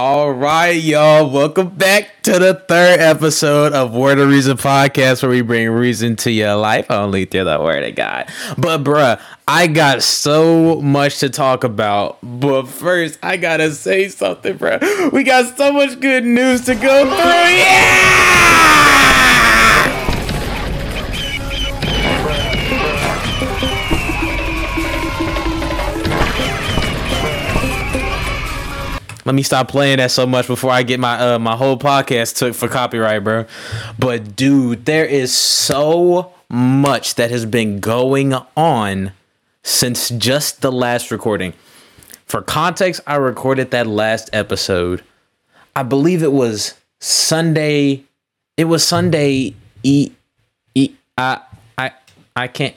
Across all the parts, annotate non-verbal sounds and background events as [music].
All right, y'all. Welcome back to the third episode of Word of Reason podcast, where we bring reason to your life only through the Word of God. But, bruh, I got so much to talk about. But first, I gotta say something, bruh. We got so much good news to go through. Yeah! Let me stop playing that so much before I get my uh, my whole podcast took for copyright, bro. But dude, there is so much that has been going on since just the last recording. For context, I recorded that last episode. I believe it was Sunday. It was Sunday. E, e, I, I, I can't.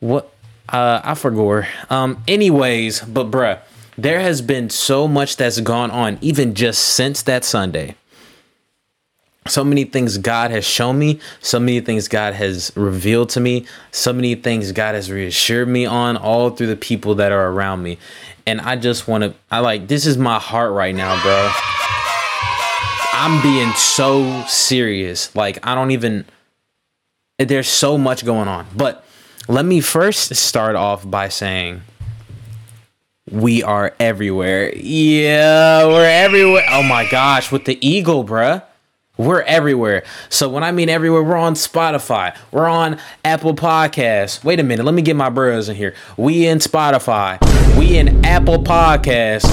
What? Uh, I forgot. Um. Anyways, but bruh there has been so much that's gone on, even just since that Sunday. So many things God has shown me, so many things God has revealed to me, so many things God has reassured me on, all through the people that are around me. And I just want to, I like, this is my heart right now, bro. I'm being so serious. Like, I don't even, there's so much going on. But let me first start off by saying, we are everywhere. Yeah, we're everywhere. Oh my gosh, with the eagle, bruh. We're everywhere. So when I mean everywhere, we're on Spotify. We're on Apple Podcasts. Wait a minute, let me get my bros in here. We in Spotify. We in Apple Podcasts.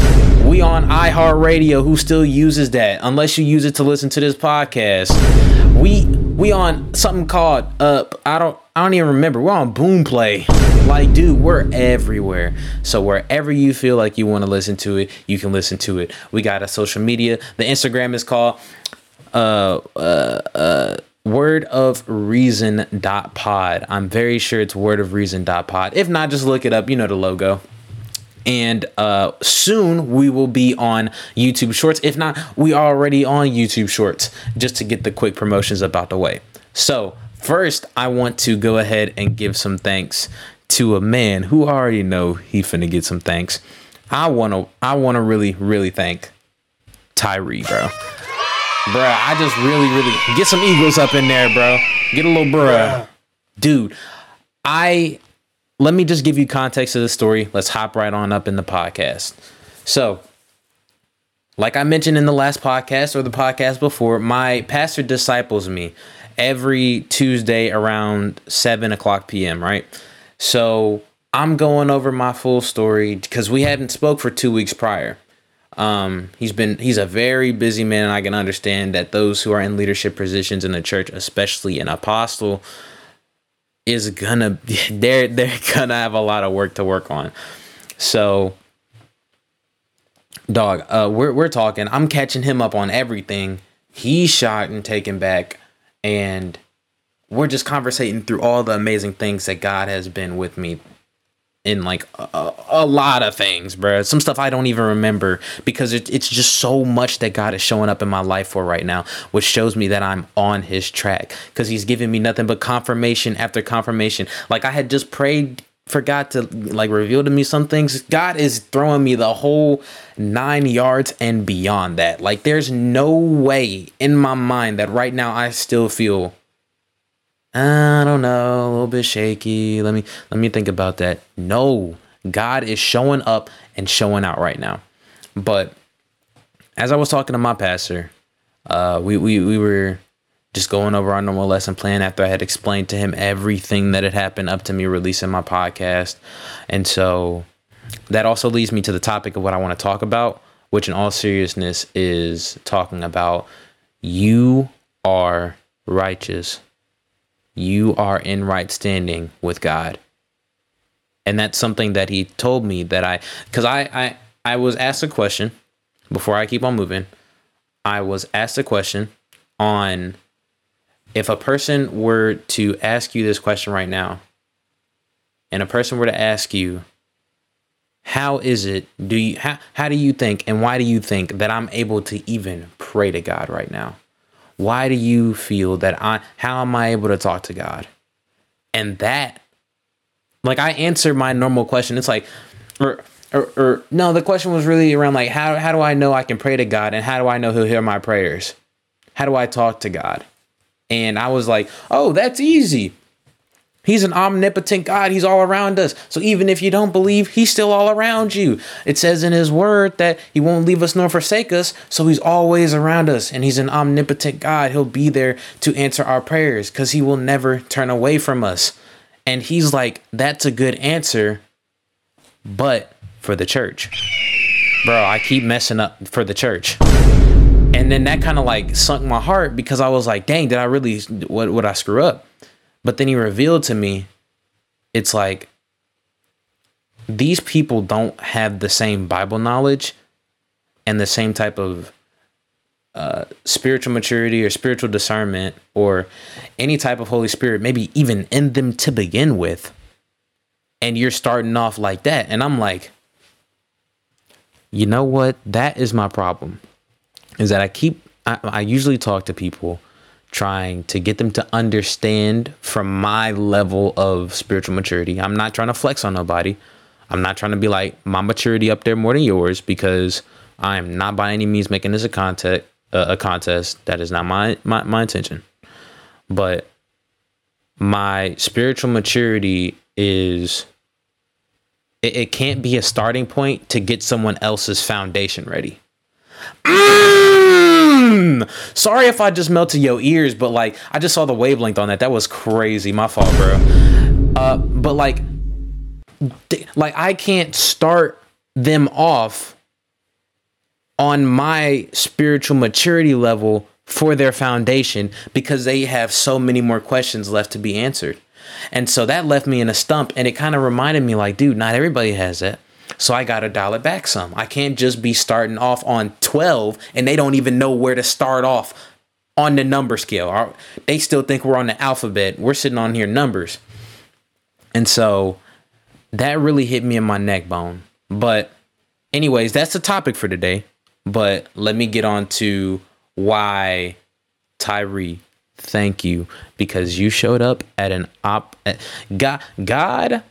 We on iHeartRadio. Who still uses that? Unless you use it to listen to this podcast. We we on something called uh I don't I don't even remember. We're on Boomplay. Like, dude, we're everywhere. So wherever you feel like you want to listen to it, you can listen to it. We got a social media. The Instagram is called uh uh uh word of reason dot pod. I'm very sure it's word of reason dot pod. If not just look it up. You know the logo. And uh soon we will be on youtube shorts. If not we are already on youtube shorts just to get the quick promotions about the way. So first i want to go ahead and give some thanks to a man who already know he finna get some thanks. I want to i want to really really thank tyree bro bruh, I just really, really get some Eagles up in there, bro. Get a little bruh. Dude, I let me just give you context of the story. Let's hop right on up in the podcast. So, like I mentioned in the last podcast or the podcast before, my pastor disciples me every Tuesday around 7 o'clock p.m., right? So I'm going over my full story because we hadn't spoke for two weeks prior. Um, he's been he's a very busy man, and I can understand that those who are in leadership positions in the church, especially an apostle, is gonna [laughs] they're they're [laughs] gonna have a lot of work to work on. So, dog, uh, we're we're talking. I'm catching him up on everything. He's shot and taken back, and we're just conversating through all the amazing things that God has been with me in like a, a, lot of things, bro. Some stuff I don't even remember because it, it's just so much that God is showing up in my life for right now, which shows me that I'm on His track because He's giving me nothing but confirmation after confirmation. Like I had just prayed for God to like reveal to me some things. God is throwing me the whole nine yards and beyond that. Like there's no way in my mind that right now I still feel I don't know, a little bit shaky. Let me let me think about that. No, God is showing up and showing out right now. But as I was talking to my pastor, uh, we we we were just going over our normal lesson plan after I had explained to him everything that had happened up to me releasing my podcast. And so that also leads me to the topic of what I want to talk about, which in all seriousness is talking about you are righteous you are in right standing with God. And that's something that he told me that I cuz I I I was asked a question before I keep on moving. I was asked a question on if a person were to ask you this question right now and a person were to ask you how is it do you how, how do you think and why do you think that I'm able to even pray to God right now? Why do you feel that I how am I able to talk to God? And that like I answer my normal question. It's like or or, or no, the question was really around like how how do I know I can pray to God and how do I know He'll hear my prayers? How do I talk to God? And I was like, oh, that's easy. He's an omnipotent God. He's all around us. So even if you don't believe, He's still all around you. It says in His Word that He won't leave us nor forsake us. So He's always around us. And He's an omnipotent God. He'll be there to answer our prayers because He will never turn away from us. And He's like, that's a good answer, but for the church. Bro, I keep messing up for the church. And then that kind of like sunk my heart because I was like, dang, did I really, what would I screw up? But then he revealed to me, it's like these people don't have the same Bible knowledge and the same type of uh, spiritual maturity or spiritual discernment or any type of Holy Spirit, maybe even in them to begin with. And you're starting off like that. And I'm like, you know what? That is my problem. Is that I keep, I, I usually talk to people trying to get them to understand from my level of spiritual maturity. I'm not trying to flex on nobody. I'm not trying to be like my maturity up there more than yours because I am not by any means making this a contest. A contest that is not my, my my intention. But my spiritual maturity is it, it can't be a starting point to get someone else's foundation ready. Mm! Sorry if I just melted your ears, but like I just saw the wavelength on that. That was crazy. My fault, bro. Uh, but like, like I can't start them off on my spiritual maturity level for their foundation because they have so many more questions left to be answered. And so that left me in a stump and it kind of reminded me like, dude, not everybody has that. So I got to dial it back some. I can't just be starting off on 12 and they don't even know where to start off on the number scale. They still think we're on the alphabet. We're sitting on here numbers. And so that really hit me in my neck bone. But, anyways, that's the topic for today. But let me get on to why Tyree thank you because you showed up at an op God God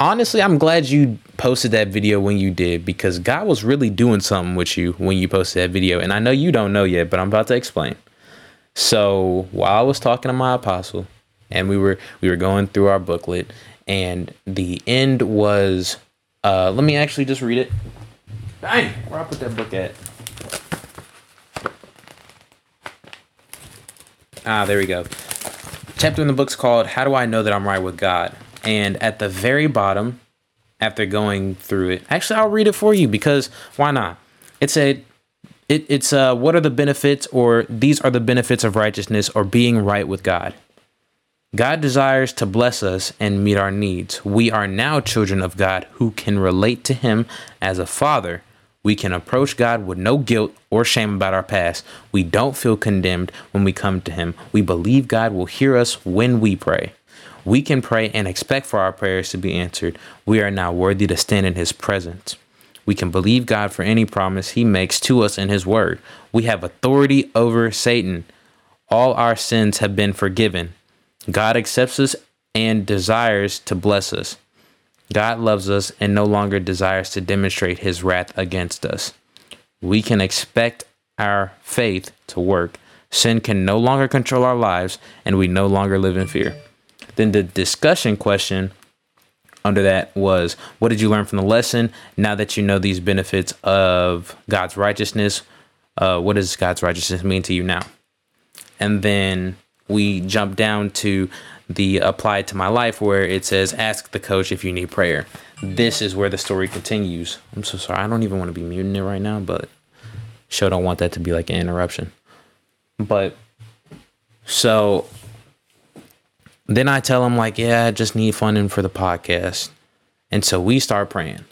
honestly I'm glad you posted that video when you did because God was really doing something with you when you posted that video and I know you don't know yet but I'm about to explain. So, while I was talking to my apostle and we were we were going through our booklet and the end was uh let me actually just read it. Dang, where I put that book at? Ah, there we go. Chapter in the book's called How Do I Know That I'm Right with God? And at the very bottom, after going through it, actually, I'll read it for you because why not? It said, it, it's uh, what are the benefits, or these are the benefits of righteousness or being right with God. God desires to bless us and meet our needs. We are now children of God who can relate to Him as a father we can approach God with no guilt or shame about our past. We don't feel condemned when we come to Him. We believe God will hear us when we pray. We can pray and expect for our prayers to be answered. We are now worthy to stand in His presence. We can believe God for any promise He makes to us in His Word. We have authority over Satan. All our sins have been forgiven. God accepts us and desires to bless us. God loves us and no longer desires to demonstrate his wrath against us. We can expect our faith to work. Sin can no longer control our lives, and we no longer live in fear. Then the discussion question under that was What did you learn from the lesson? Now that you know these benefits of God's righteousness, uh, what does God's righteousness mean to you now? And then we jump down to the applied to my life where it says ask the coach if you need prayer this is where the story continues i'm so sorry i don't even want to be muting it right now but sure don't want that to be like an interruption but so then i tell him like yeah i just need funding for the podcast and so we start praying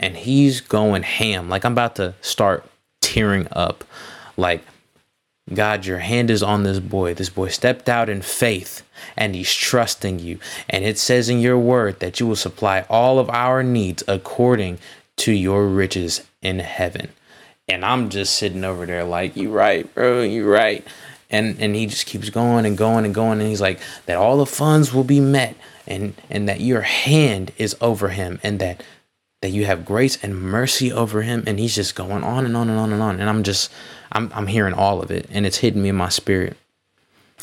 and he's going ham like i'm about to start tearing up like God, your hand is on this boy. This boy stepped out in faith and he's trusting you. And it says in your word that you will supply all of our needs according to your riches in heaven. And I'm just sitting over there like, you right, bro, you right. And and he just keeps going and going and going. And he's like, that all the funds will be met and and that your hand is over him and that that you have grace and mercy over him and he's just going on and on and on and on and i'm just i'm, I'm hearing all of it and it's hitting me in my spirit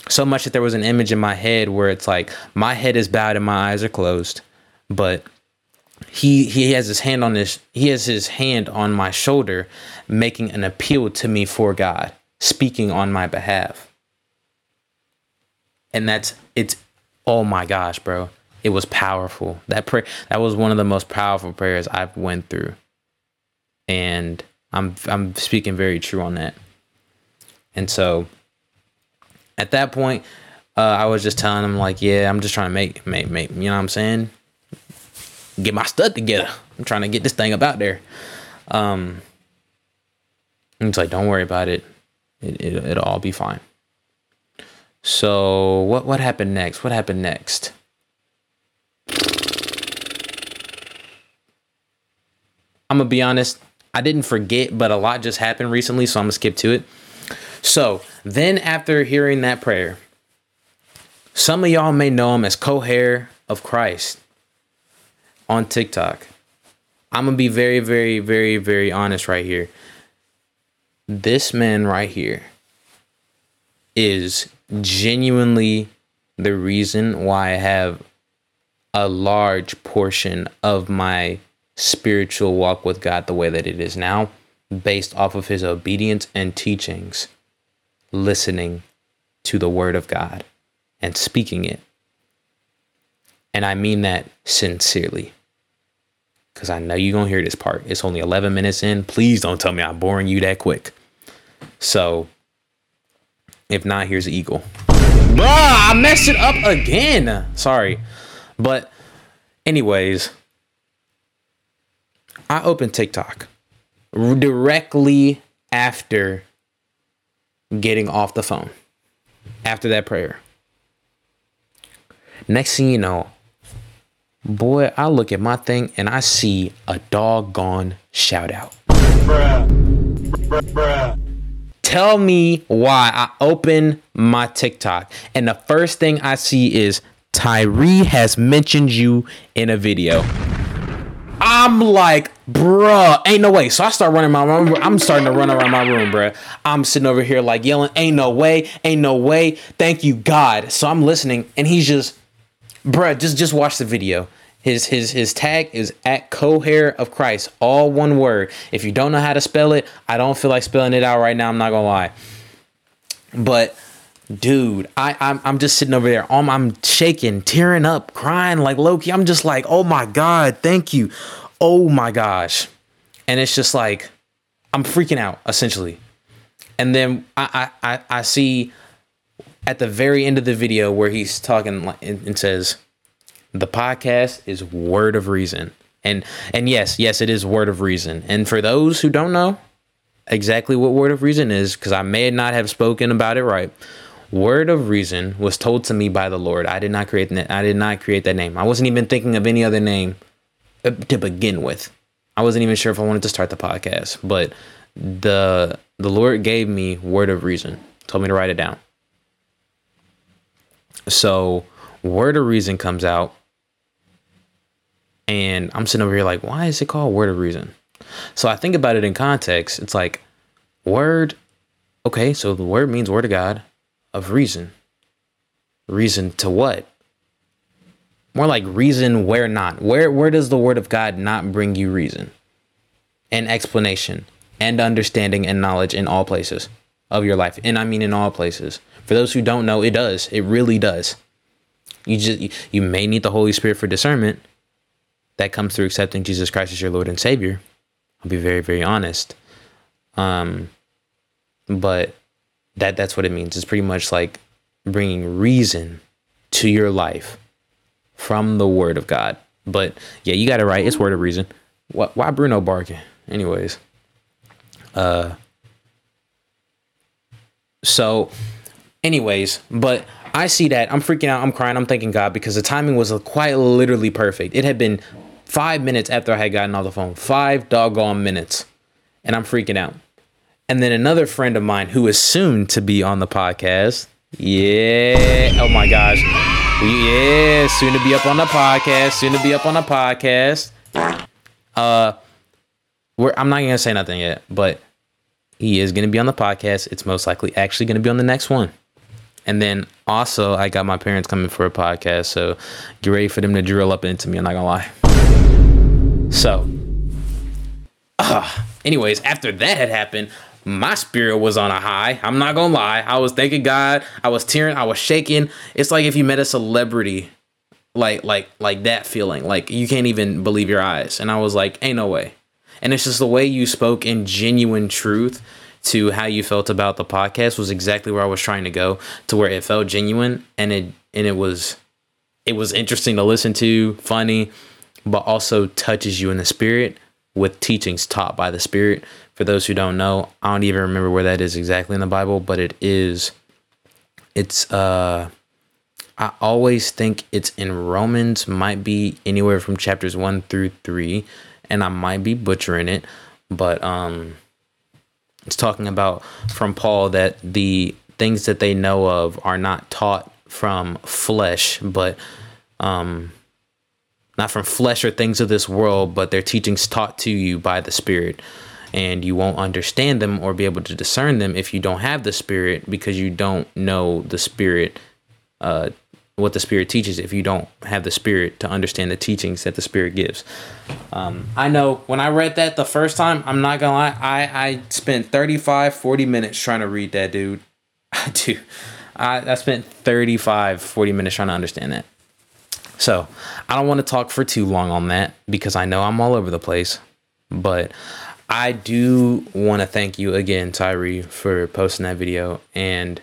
so much that there was an image in my head where it's like my head is bowed and my eyes are closed but he he has his hand on this he has his hand on my shoulder making an appeal to me for god speaking on my behalf and that's it's oh my gosh bro it was powerful. That prayer that was one of the most powerful prayers I've went through. And I'm I'm speaking very true on that. And so at that point, uh, I was just telling him like, yeah, I'm just trying to make make make you know what I'm saying? Get my stud together. I'm trying to get this thing up out there. Um and it's like, don't worry about it. It, it it'll all be fine. So what what happened next? What happened next? I'm gonna be honest, I didn't forget, but a lot just happened recently, so I'm gonna skip to it. So then, after hearing that prayer, some of y'all may know him as co-heir of Christ on TikTok. I'm gonna be very, very, very, very honest right here. This man right here is genuinely the reason why I have a large portion of my spiritual walk with God the way that it is now, based off of his obedience and teachings, listening to the word of God and speaking it. And I mean that sincerely. Because I know you're going to hear this part. It's only 11 minutes in. Please don't tell me I'm boring you that quick. So, if not, here's the eagle. Bruh, I messed it up again. Sorry. But, anyways, I opened TikTok directly after getting off the phone, after that prayer. Next thing you know, boy, I look at my thing and I see a doggone shout out. Bruh. Bruh, bruh. Tell me why I open my TikTok and the first thing I see is Tyree has mentioned you in a video. I'm like, bruh, ain't no way. So I start running my room. I'm starting to run around my room, bruh. I'm sitting over here like yelling, ain't no way, ain't no way. Thank you, God. So I'm listening, and he's just, bruh, just just watch the video. His his his tag is at co-heir of Christ, all one word. If you don't know how to spell it, I don't feel like spelling it out right now. I'm not gonna lie, but dude i i'm, I'm just sitting over there. I'm, I'm shaking tearing up crying like loki i'm just like oh my god thank you. Oh my gosh. And it's just like i'm freaking out essentially. And then i i i, I see at the very end of the video where he's talking and, and says the podcast is word of reason and and yes yes it is word of reason and for those who don't know exactly what word of reason is because i may not have spoken about it right Word of Reason was told to me by the Lord. I did not create that. I did not create that name. I wasn't even thinking of any other name uh, to begin with. I wasn't even sure if I wanted to start the podcast, but the the Lord gave me Word of Reason. Told me to write it down. So, Word of Reason comes out and I'm sitting over here like, why is it called Word of Reason? So I think about it in context. It's like word okay, so the word means word of God of reason. Reason to what? More like reason where not. Where where does the word of God not bring you reason? And explanation and understanding and knowledge in all places of your life. And I mean in all places. For those who don't know, it does. It really does. You just you, may need the Holy Spirit for discernment. That comes through accepting Jesus Christ as your Lord and Savior. I'll be very very honest. Um but that that's what it means. It's pretty much like bringing reason to your life from the word of God. But yeah, you got it right. It's word of reason. Why, why Bruno barking? Anyways, uh, so, anyways, but I see that I'm freaking out. I'm crying. I'm thanking God because the timing was quite literally perfect. It had been five minutes after I had gotten off the phone. Five doggone minutes, and I'm freaking out. And then another friend of mine who is soon to be on the podcast. Yeah. Oh my gosh. Yeah. Soon to be up on the podcast. Soon to be up on the podcast. Uh, we're I'm not gonna say nothing yet, but he is gonna be on the podcast. It's most likely actually gonna be on the next one. And then also, I got my parents coming for a podcast, so get ready for them to drill up into me. I'm not gonna lie. So, uh, anyways, after that had happened, my spirit was on a high. I'm not gonna lie. I was thanking God. I was tearing. I was shaking. It's like if you met a celebrity, like like like that feeling. Like you can't even believe your eyes. And I was like, ain't no way. And it's just the way you spoke in genuine truth to how you felt about the podcast was exactly where I was trying to go to where it felt genuine and it and it was it was interesting to listen to, funny, but also touches you in the spirit with teachings taught by the spirit. For those who don't know, I don't even remember where that is exactly in the Bible, but it is it's uh I always think it's in Romans, might be anywhere from chapters 1 through 3, and I might be butchering it, but um it's talking about from Paul that the things that they know of are not taught from flesh, but um, not from flesh or things of this world, but their teachings taught to you by the Spirit. And you won't understand them or be able to discern them if you don't have the Spirit because you don't know the Spirit uh, what the Spirit teaches if you don't have the Spirit to understand the teachings that the Spirit gives. Um, I know when I read that the first time, I'm not gonna lie, I, I spent 35, 40 minutes trying to read that, dude. [laughs] I do. I, I spent 35, 40 minutes trying to understand that. So I don't want to talk for too long on that because I know I'm all over the place. But I do want to thank you again, Tyree, for posting that video and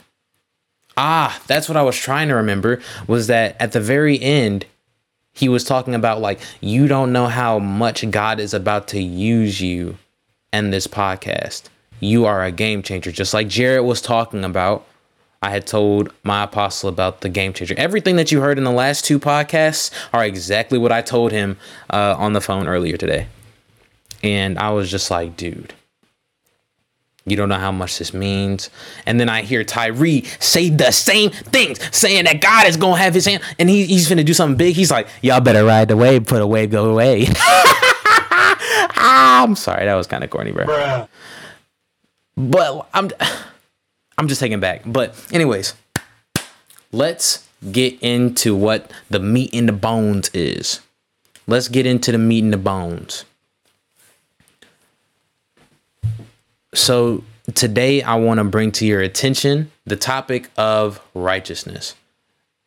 Ah, that's what I was trying to remember was that at the very end, he was talking about like, you don't know how much God is about to use you in this podcast. You are a game changer. Just like Jared was talking about, I had told my apostle about the game changer. Everything that you heard in the last two podcasts are exactly what I told him uh, on the phone earlier today. And I was just like, dude, you don't know how much this means. And then I hear Tyree say the same things, saying that God is gonna have his hand and he, he's gonna do something big. He's like, Y'all better ride the wave, put a wave, go away. [laughs] I'm sorry, that was kind of corny, bro. Bruh. But I'm I'm just taking back. But anyways, let's get into what the meat and the bones is. Let's get into the meat and the bones. So today I want to bring to your attention the topic of righteousness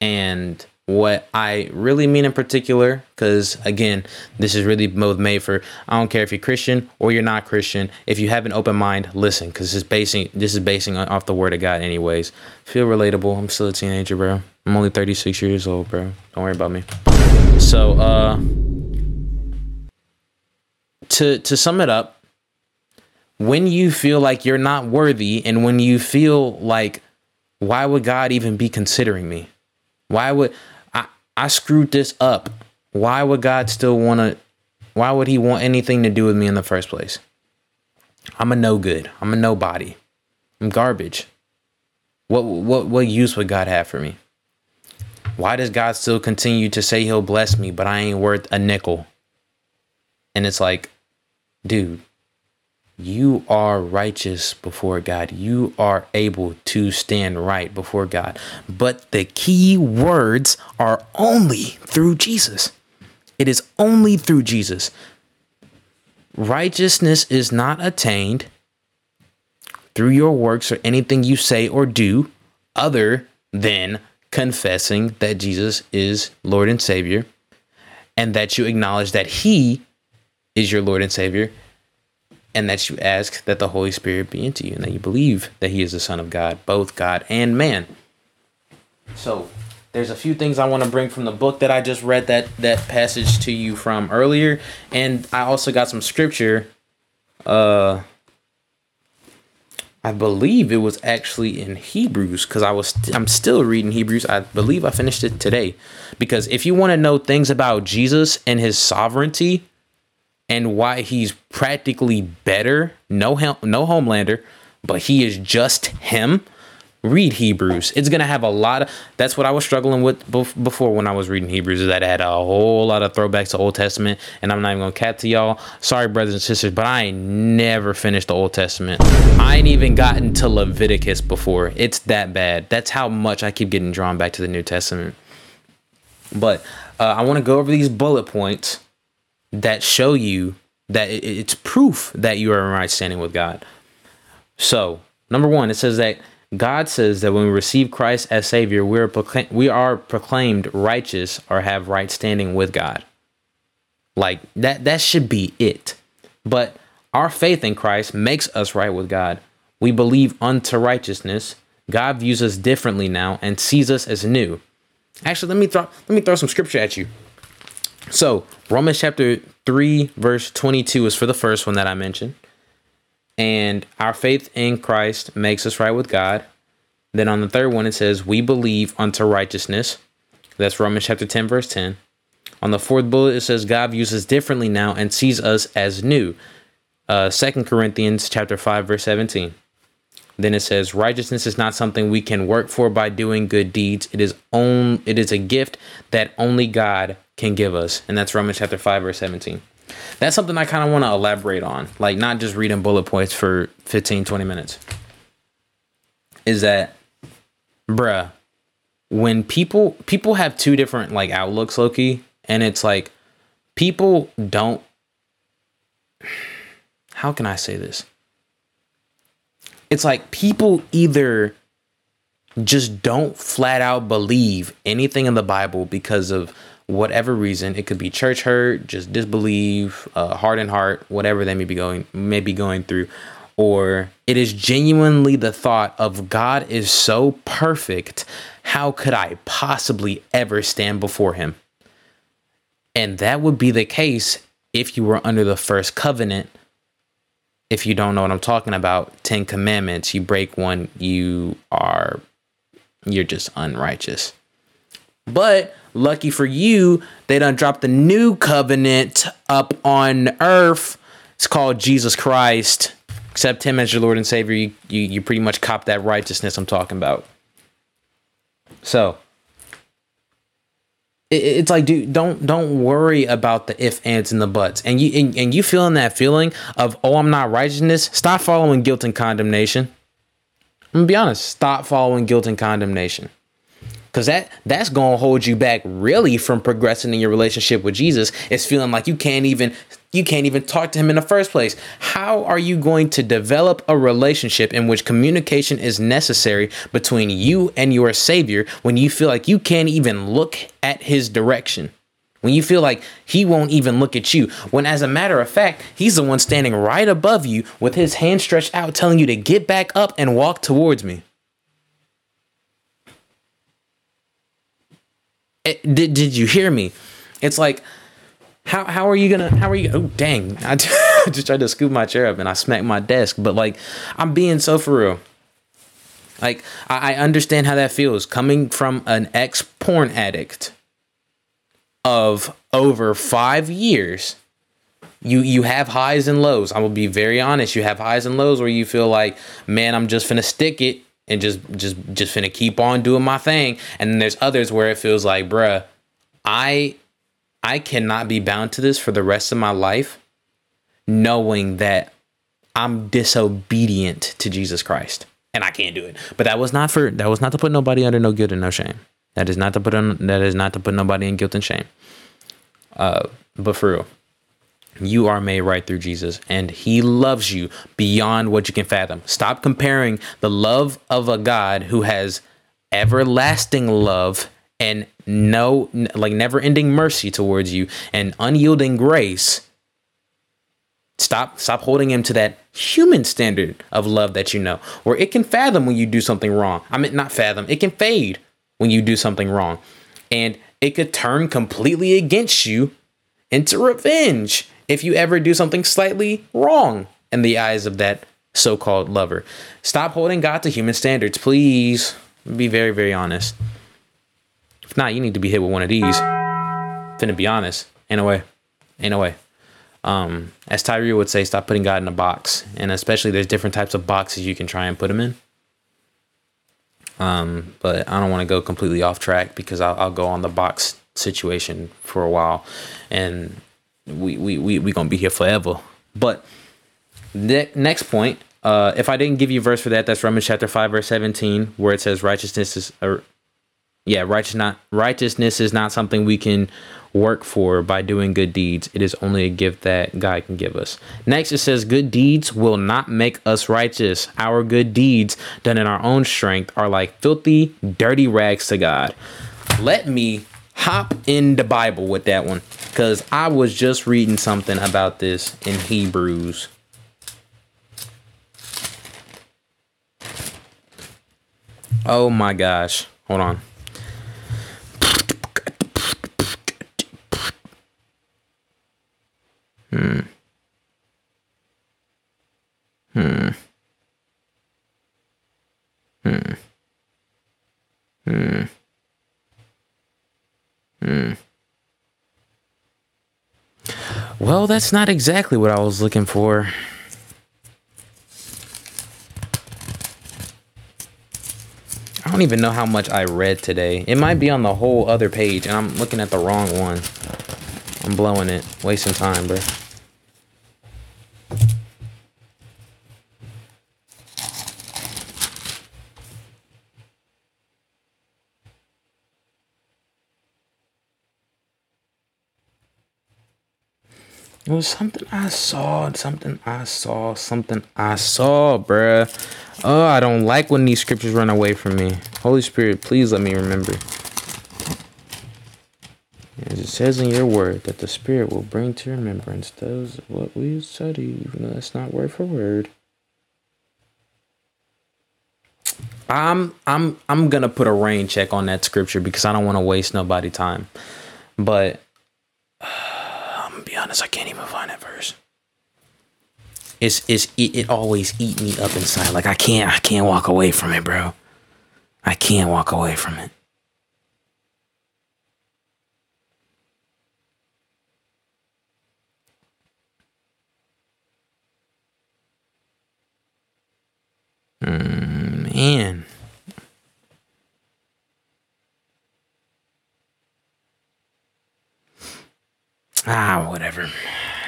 and what I really mean in particular, because again, this is really both made for I don't care if you're Christian or you're not Christian. If you have an open mind, listen, because this is basing this is basing off the word of God, anyways. Feel relatable. I'm still a teenager, bro. I'm only 36 years old, bro. Don't worry about me. So, uh, to to sum it up, when you feel like you're not worthy and when you feel like why would God even be considering me? Why would I screwed this up? Why would God still want to why would he want anything to do with me in the first place? I'm a no good. I'm a nobody. I'm garbage. What what what use would God have for me? Why does God still continue to say he'll bless me, but I ain't worth a nickel? And it's like, dude, you are righteous before God. You are able to stand right before God. But the key words are only through Jesus. It is only through Jesus. Righteousness is not attained through your works or anything you say or do other than confessing that Jesus is Lord and Savior and that you acknowledge that He is your Lord and Savior and that you ask that the Holy Spirit be into you and that you believe that He is the Son of God, both God and man. So, there's a few things I want to bring from the book that I just read that that passage to you from earlier, and I also got some scripture. Uh, I believe it was actually in Hebrews because I was I'm still reading Hebrews. I believe I finished it today because if you want to know things about Jesus and His sovereignty, and why he's practically better. No, no Homelander, but he is just him. read Hebrews. It's gonna have a lot of. That's what I was struggling with before when I was reading Hebrews. Is that had a whole lot of throwbacks to Old Testament, and I'm not even gonna cat to y'all. Sorry, brothers and sisters, but I ain't never finished the Old Testament. I ain't even gotten to Leviticus before. It's that bad. That's how much I keep getting drawn back to the New Testament. But uh, I want to go over these bullet points that show you that it's proof that you are in right standing with God. So, number one, it says that God says that when we receive Christ as Savior, we are, proclaim- we are proclaimed righteous or have right standing with God. Like that, that should be it. But our faith in Christ makes us right with God. We believe unto righteousness. God views us differently now and sees us as new. Actually, let me throw let me throw some scripture at you. So Romans chapter three, verse twenty-two is for the first one that I mentioned. And our faith in Christ makes us right with God. Then on the third one, it says, We believe unto righteousness. That's Romans chapter 10, verse 10. On the fourth bullet, it says, God views us differently now and sees us as new. Uh, 2 Corinthians chapter 5, verse 17. Then it says, righteousness is not something we can work for by doing good deeds. It is own it is a gift that only God can give us. And that's Romans chapter 5, verse 17. That's something I kind of want to elaborate on. Like not just reading bullet points for 15, 20 minutes. Is that bruh, when people people have two different like outlooks, Loki, and it's like people don't how can I say this? It's like people either just don't flat out believe anything in the Bible because of whatever reason. It could be church hurt, just disbelieve, uh, heart and heart, whatever they may be going may be going through, or it is genuinely the thought of God is so perfect. How could I possibly ever stand before Him? And that would be the case if you were under the first covenant if you don't know what I'm talking about, 10 commandments, you break one, you are you're just unrighteous. But lucky for you, they done dropped the new covenant up on earth. It's called Jesus Christ. Accept him as your Lord and Savior. You, you, you pretty much cop that righteousness I'm talking about. So it's like dude don't don't worry about the if ands and the buts. And you and, and you feeling that feeling of oh i'm not righteousness stop following guilt and condemnation. I'm gonna be honest stop following guilt and condemnation. Because that that's gonna hold you back really from progressing in your relationship with jesus. It's feeling like you can't even you can't even talk to him in the first place. How are you going to develop a relationship in which communication is necessary between you and your Savior when you feel like you can't even look at his direction? When you feel like he won't even look at you, when as a matter of fact, he's the one standing right above you with his hand stretched out, telling you to get back up and walk towards me. It, eh, did, did you hear me? It's like how how are you gonna how are you oh dang. [laughs] I just tried to scoop my chair up and I smacked my desk but like I'm being so for real. Like I, I understand how that feels coming from an ex porn addict of over five years. You you have highs and lows. I will be very honest. You have highs and lows where you feel like man I'm just gonna stick it and just just just finna keep on doing my thing. And then there's others where it feels like bruh I I cannot be bound to this for the rest of my life, knowing that I'm disobedient to Jesus Christ. And I can't do it. But that was not for that was not to put nobody under no guilt and no shame. That is not to put on that is not to put nobody in guilt and shame. Uh, but for real, you are made right through Jesus, and He loves you beyond what you can fathom. Stop comparing the love of a God who has everlasting love and no like never ending mercy towards you and unyielding grace stop stop holding him to that human standard of love that you know. Where it can fathom when you do something wrong. I mean not fathom it can fade when you do something wrong. And it could turn completely against you into revenge if you ever do something slightly wrong in the eyes of that so-called lover. Stop holding god to human standards please. Be very very honest if not, you need to be hit with one of these. Finna be honest. Ain't no way. Ain't no way. Um, as Tyree would say, stop putting God in a box. And especially there's different types of boxes you can try and put him in. Um, but I don't want to go completely off track because I'll, I'll go on the box situation for a while, and we we we we gonna be here forever. But ne- next point, uh, if I didn't give you a verse for that, that's Romans chapter five verse seventeen, where it says righteousness is, or yeah, righteous not righteousness is not something we can work for by doing good deeds. It is only a gift that God can give us. Next, it says, Good deeds will not make us righteous. Our good deeds, done in our own strength, are like filthy, dirty rags to God. Let me hop in the Bible with that one because I was just reading something about this in Hebrews. Oh my gosh. Hold on. Hmm. Hmm. Hmm. Hmm. Hmm. Well, that's not exactly what I was looking for. I don't even know how much I read today. It might be on the whole other page, and I'm looking at the wrong one. I'm blowing it. Wasting time, bro. It was something I saw, something I saw, something I saw, bruh. Oh, I don't like when these scriptures run away from me. Holy Spirit, please let me remember. As it says in your word, that the Spirit will bring to remembrance those what we study, even though that's not word for word. I'm I'm I'm gonna put a rain check on that scripture because I don't want to waste nobody time. But honest, I can't even find that verse. It's it's it, it always eat me up inside. Like I can't I can't walk away from it, bro. I can't walk away from it. Mm, man. Ah, whatever.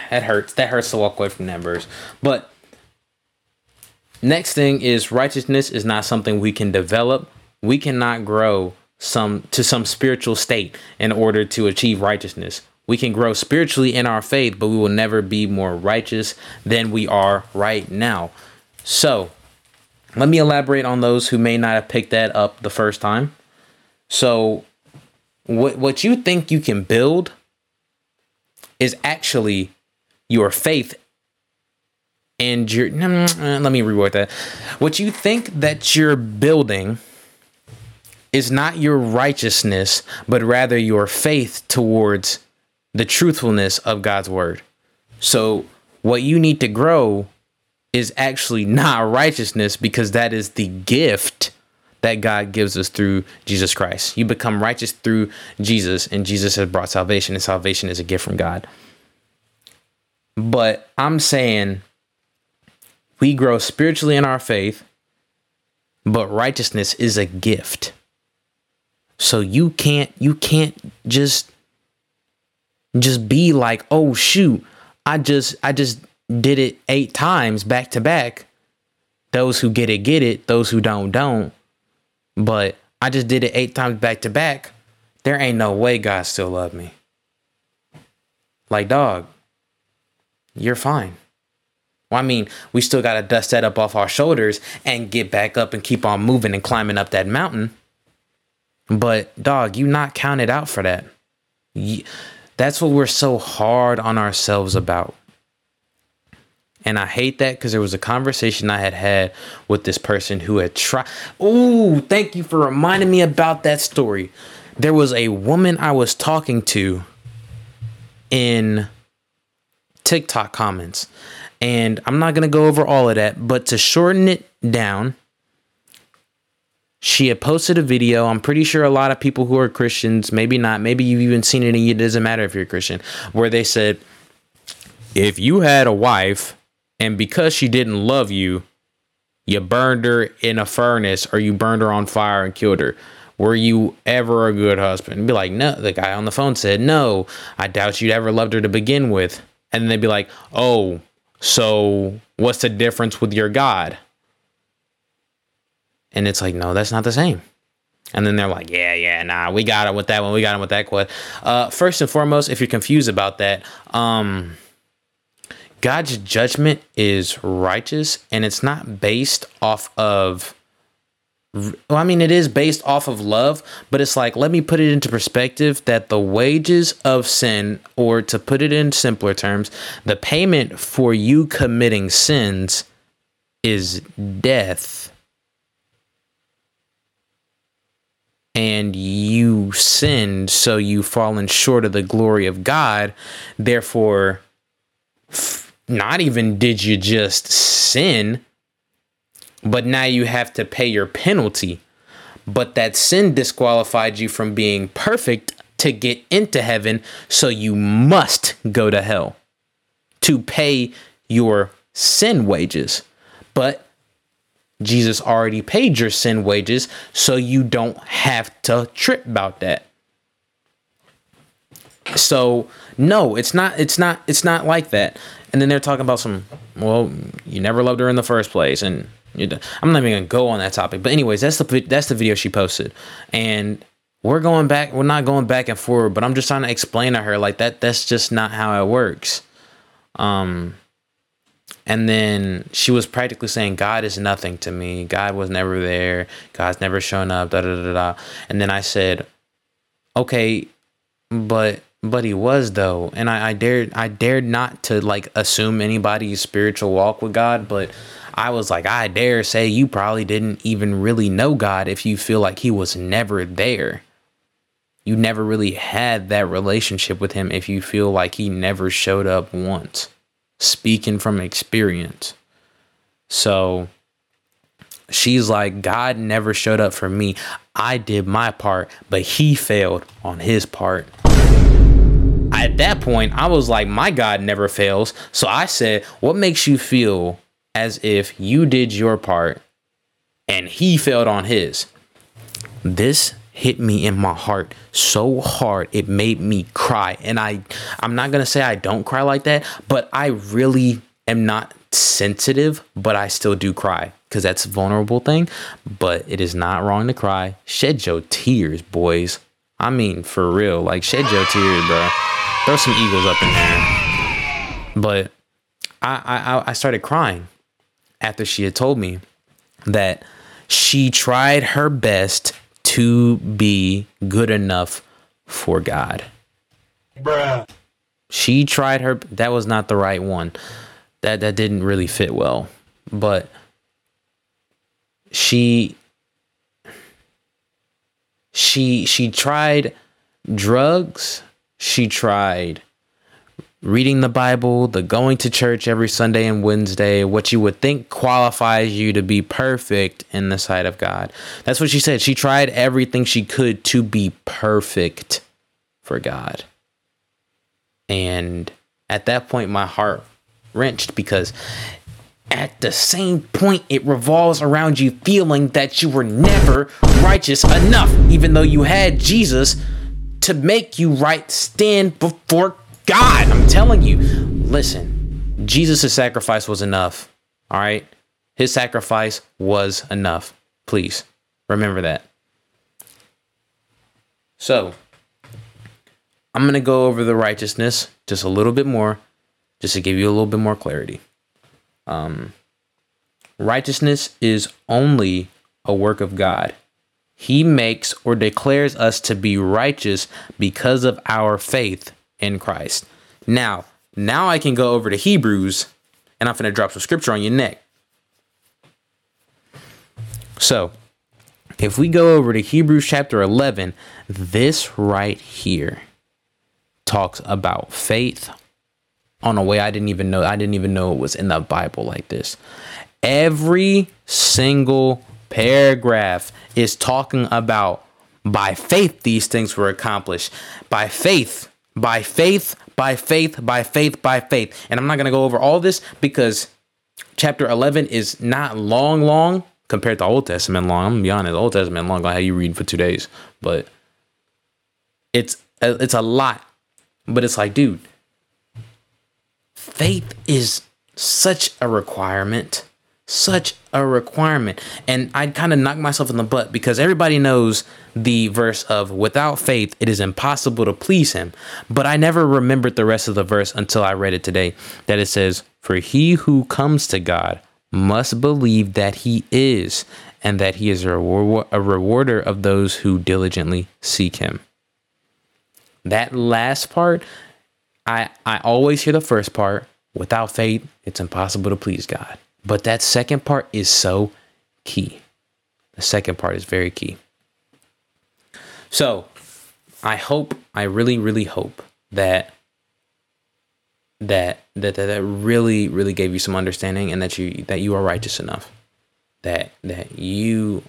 That hurts. That hurts to walk away from that verse. But next thing is righteousness is not something we can develop. We cannot grow some to some spiritual state in order to achieve righteousness. We can grow spiritually in our faith, but we will never be more righteous than we are right now. So, let me elaborate on those who may not have picked that up the first time. So, what what you think you can build is actually your faith and your [tsk] let me reword that. What you think that you're building is not your righteousness but rather your faith towards the truthfulness of God's word. So what you need to grow is actually not righteousness because that is the gift that God gives us through Jesus Christ. You become righteous through Jesus, and Jesus has brought salvation, and salvation is a gift from God. But I'm saying we grow spiritually in our faith, but righteousness is a gift. So you can't you can't just just be like, "Oh shoot, I just I just did it 8 times back to back." Those who get it get it, those who don't don't but I just did it eight times back to back. There ain't no way God still love me. Like dog, you're fine. Well, I mean, we still gotta dust that up off our shoulders and get back up and keep on moving and climbing up that mountain. But dog, you not counted out for that. That's what we're so hard on ourselves about. And I hate that because there was a conversation I had had with this person who had tried. Oh, thank you for reminding me about that story. There was a woman I was talking to in TikTok comments. And I'm not going to go over all of that, but to shorten it down, she had posted a video. I'm pretty sure a lot of people who are Christians, maybe not, maybe you've even seen it and it doesn't matter if you're a Christian, where they said, if you had a wife and because she didn't love you, You burned her in a furnace or you burned her on fire and killed her. Were you ever a good husband? And be like, no. The guy on the phone said, no. I doubt you'd ever loved her to begin with. And then they'd be like, oh, so what's the difference with your God? And it's like, no, that's not the same. And then they're like, yeah, yeah, nah, we got it with that one. We got it with that quote. Uh, first and foremost, if you're confused about that, um, God's judgment is righteous and it's not based off of well, I mean, it is based off of love, but it's like, let me put it into perspective that the wages of sin, or to put it in simpler terms, the payment for you committing sins is death. And you sinned, so you've fallen short of the glory of God. Therefore, not even did you just sin, but now you have to pay your penalty. But that sin disqualified you from being perfect to get into heaven, so you must go to hell to pay your sin wages. But Jesus already paid your sin wages, so you don't have to trip about that. So no, it's not it's not it's not like that. And then they're talking about some well, you never loved her in the first place and I'm not even gonna go on that topic, but anyways, that's the that's the video she posted, and we're going back. We're not going back and forward, but I'm just trying to explain to her like that. That's just not how it works. Um, and then she was practically saying, "God is nothing to me. God was never there. God's never shown up." Da da da da. And then I said, "Okay, but." But he was though, and I, I dared I dared not to like assume anybody's spiritual walk with God, but I was like, I dare say you probably didn't even really know God if you feel like He was never there. You never really had that relationship with Him if you feel like He never showed up once. Speaking from experience. So she's like, God never showed up for me. I did my part, but He failed on His part at that point, I was like, my God never fails. So I said, what makes you feel as if you did your part and he failed on his. This hit me in my heart so hard it made me cry. And i i'm not going to say i don't cry like that but i really am not sensitive but i still do cry because that's a vulnerable thing. But it is not wrong to cry. Shed your tears boys. I mean for real. Like shed your tears bro throw some eagles up in there but i i i started crying after she had told me that she tried her best to be good enough for God. Bruh. She tried her that was not the right one. That that didn't really fit well. But she she she tried drugs, she tried reading the Bible, the going to church every Sunday and Wednesday, what you would think qualifies you to be perfect in the sight of God. That's what she said. She tried everything she could to be perfect for God. And at that point, my heart wrenched because at the same point, it revolves around you feeling that you were never righteous enough, even though you had Jesus to make you right stand before God, I'm telling you. Listen, Jesus' sacrifice was enough. All right? His sacrifice was enough. Please remember that. So, I'm going to go over the righteousness just a little bit more, just to give you a little bit more clarity. Um, righteousness is only a work of God. He makes or declares us to be righteous because of our faith in Christ. Now, now I can go over to Hebrews and I'm going to drop some scripture on your neck. So, if we go over to Hebrews chapter 11, this right here talks about faith on a way I didn't even know. I didn't even know it was in the Bible like this. Every single paragraph is talking about by faith these things were accomplished. By faith, by faith, by faith, by faith, by faith. And I'm not going to go over all this because chapter 11 is not long, long compared to Old Testament long. I'm gonna be honest, Old Testament long, I have you read for two days, but it's it's a lot. But it's like, dude, faith is such a requirement such a requirement. And I kind of knocked myself in the butt because everybody knows the verse of without faith it is impossible to please him. But I never remembered the rest of the verse until I read it today that it says, For he who comes to God must believe that he is and that he is a, reward- a rewarder of those who diligently seek him. That last part, I I always hear the first part, without faith it's impossible to please God. But that second part is so key. The second part is very key. So, I hope, I really, really hope that that that that, that really, really gave you some understanding and that you that you are righteous enough. That that you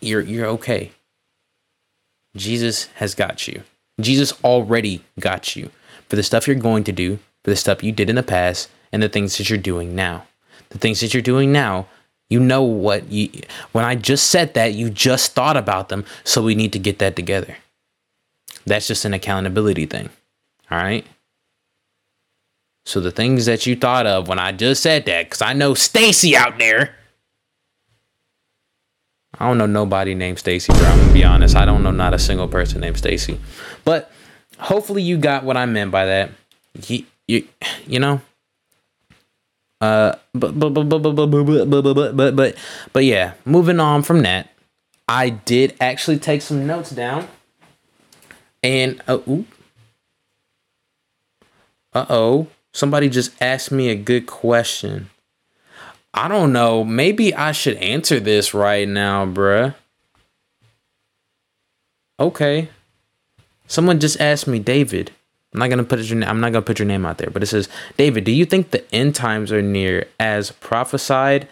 you're you're okay. Jesus has got you. Jesus already got you for the stuff you're going to do, for the stuff you did in the past, and the things that you're doing now the things that you're doing now, you know what you when I just said that, you just thought about them, so we need to get that together. That's just an accountability thing. All right? So the things that you thought of when I just said that cuz I know Stacy out there. I don't know nobody named Stacy, bro. I'm gonna be honest. I don't know not a single person named Stacy. But hopefully you got what I meant by that. You, you, you know, uh, but but but but but but but but but but but yeah. Moving on from that, I did actually take some notes down, and uh oh, somebody just asked me a good question. I don't know. Maybe I should answer this right now, bruh. Okay. Someone just asked me, David. I'm not gonna put your I'm not gonna put your name out there, but it says, David, do you think the end times are near as prophesied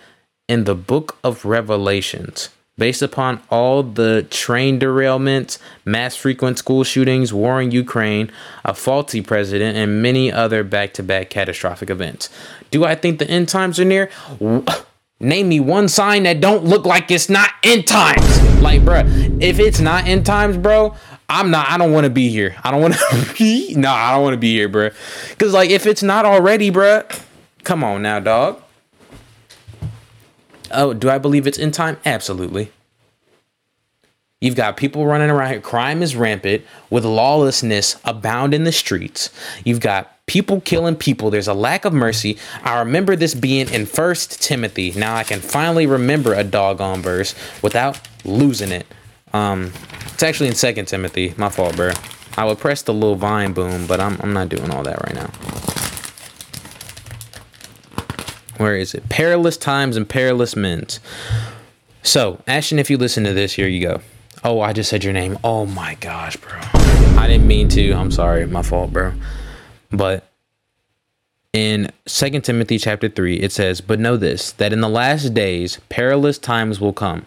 in the book of Revelations? Based upon all the train derailments, mass frequent school shootings, war in Ukraine, a faulty president, and many other back to back catastrophic events. Do I think the end times are near? [laughs] Name me one sign that don't look like it's not end times. Like, bruh, if it's not end times, bro, I'm not. I don't want to be here. I don't want to [laughs] be. No, I don't want to be here, bro. Cause like if it's not already, bro, come on now, dog. Oh, do I believe it's in time? Absolutely. You've got people running around here. Crime is rampant with lawlessness abound in the streets. You've got people killing people. There's a lack of mercy. I remember this being in First Timothy. Now I can finally remember a doggone verse without losing it. Um, it's actually in Second Timothy. My fault, bro. I would press the little vine boom, but I'm I'm not doing all that right now. Where is it? Perilous times and perilous men's. So, Ashton, if you listen to this, here you go. Oh, I just said your name. Oh my gosh, bro. I didn't mean to. I'm sorry. My fault, bro. But in Second Timothy chapter 3, it says, But know this, that in the last days perilous times will come.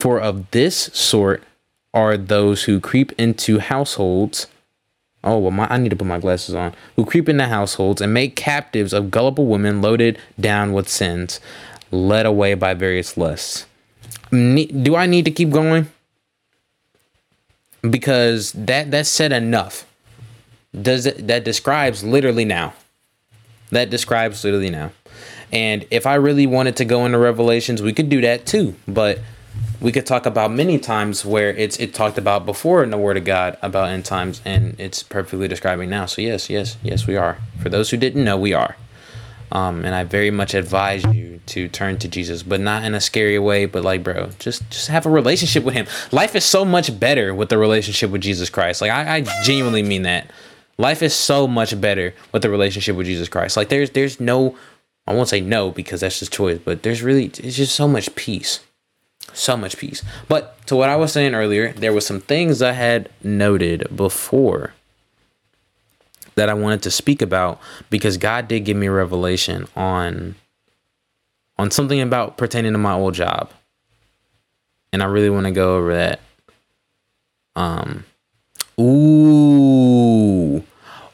For of this sort are those who creep into households. Oh, well, my, I need to put my glasses on. Who creep into households and make captives of gullible women loaded down with sins, led away by various lusts. Do I need to keep going? Because that that said enough. Does it that describes literally now? That describes literally now. And if I really wanted to go into Revelations, we could do that too. But we could talk about many times where it's it talked about before in the Word of God about end times, and it's perfectly describing now. So yes, yes, yes, we are. For those who didn't know, we are. Um, and I very much advise you to turn to Jesus, but not in a scary way. But like, bro, just just have a relationship with Him. Life is so much better with the relationship with Jesus Christ. Like, I, I genuinely mean that. Life is so much better with the relationship with Jesus Christ. Like, there's there's no I won't say no because that's just choice, but there's really it's just so much peace. So much peace. But to what I was saying earlier, there was some things I had noted before that I wanted to speak about because God did give me revelation on on something about pertaining to my old job. And I really want to go over that. Um ooh.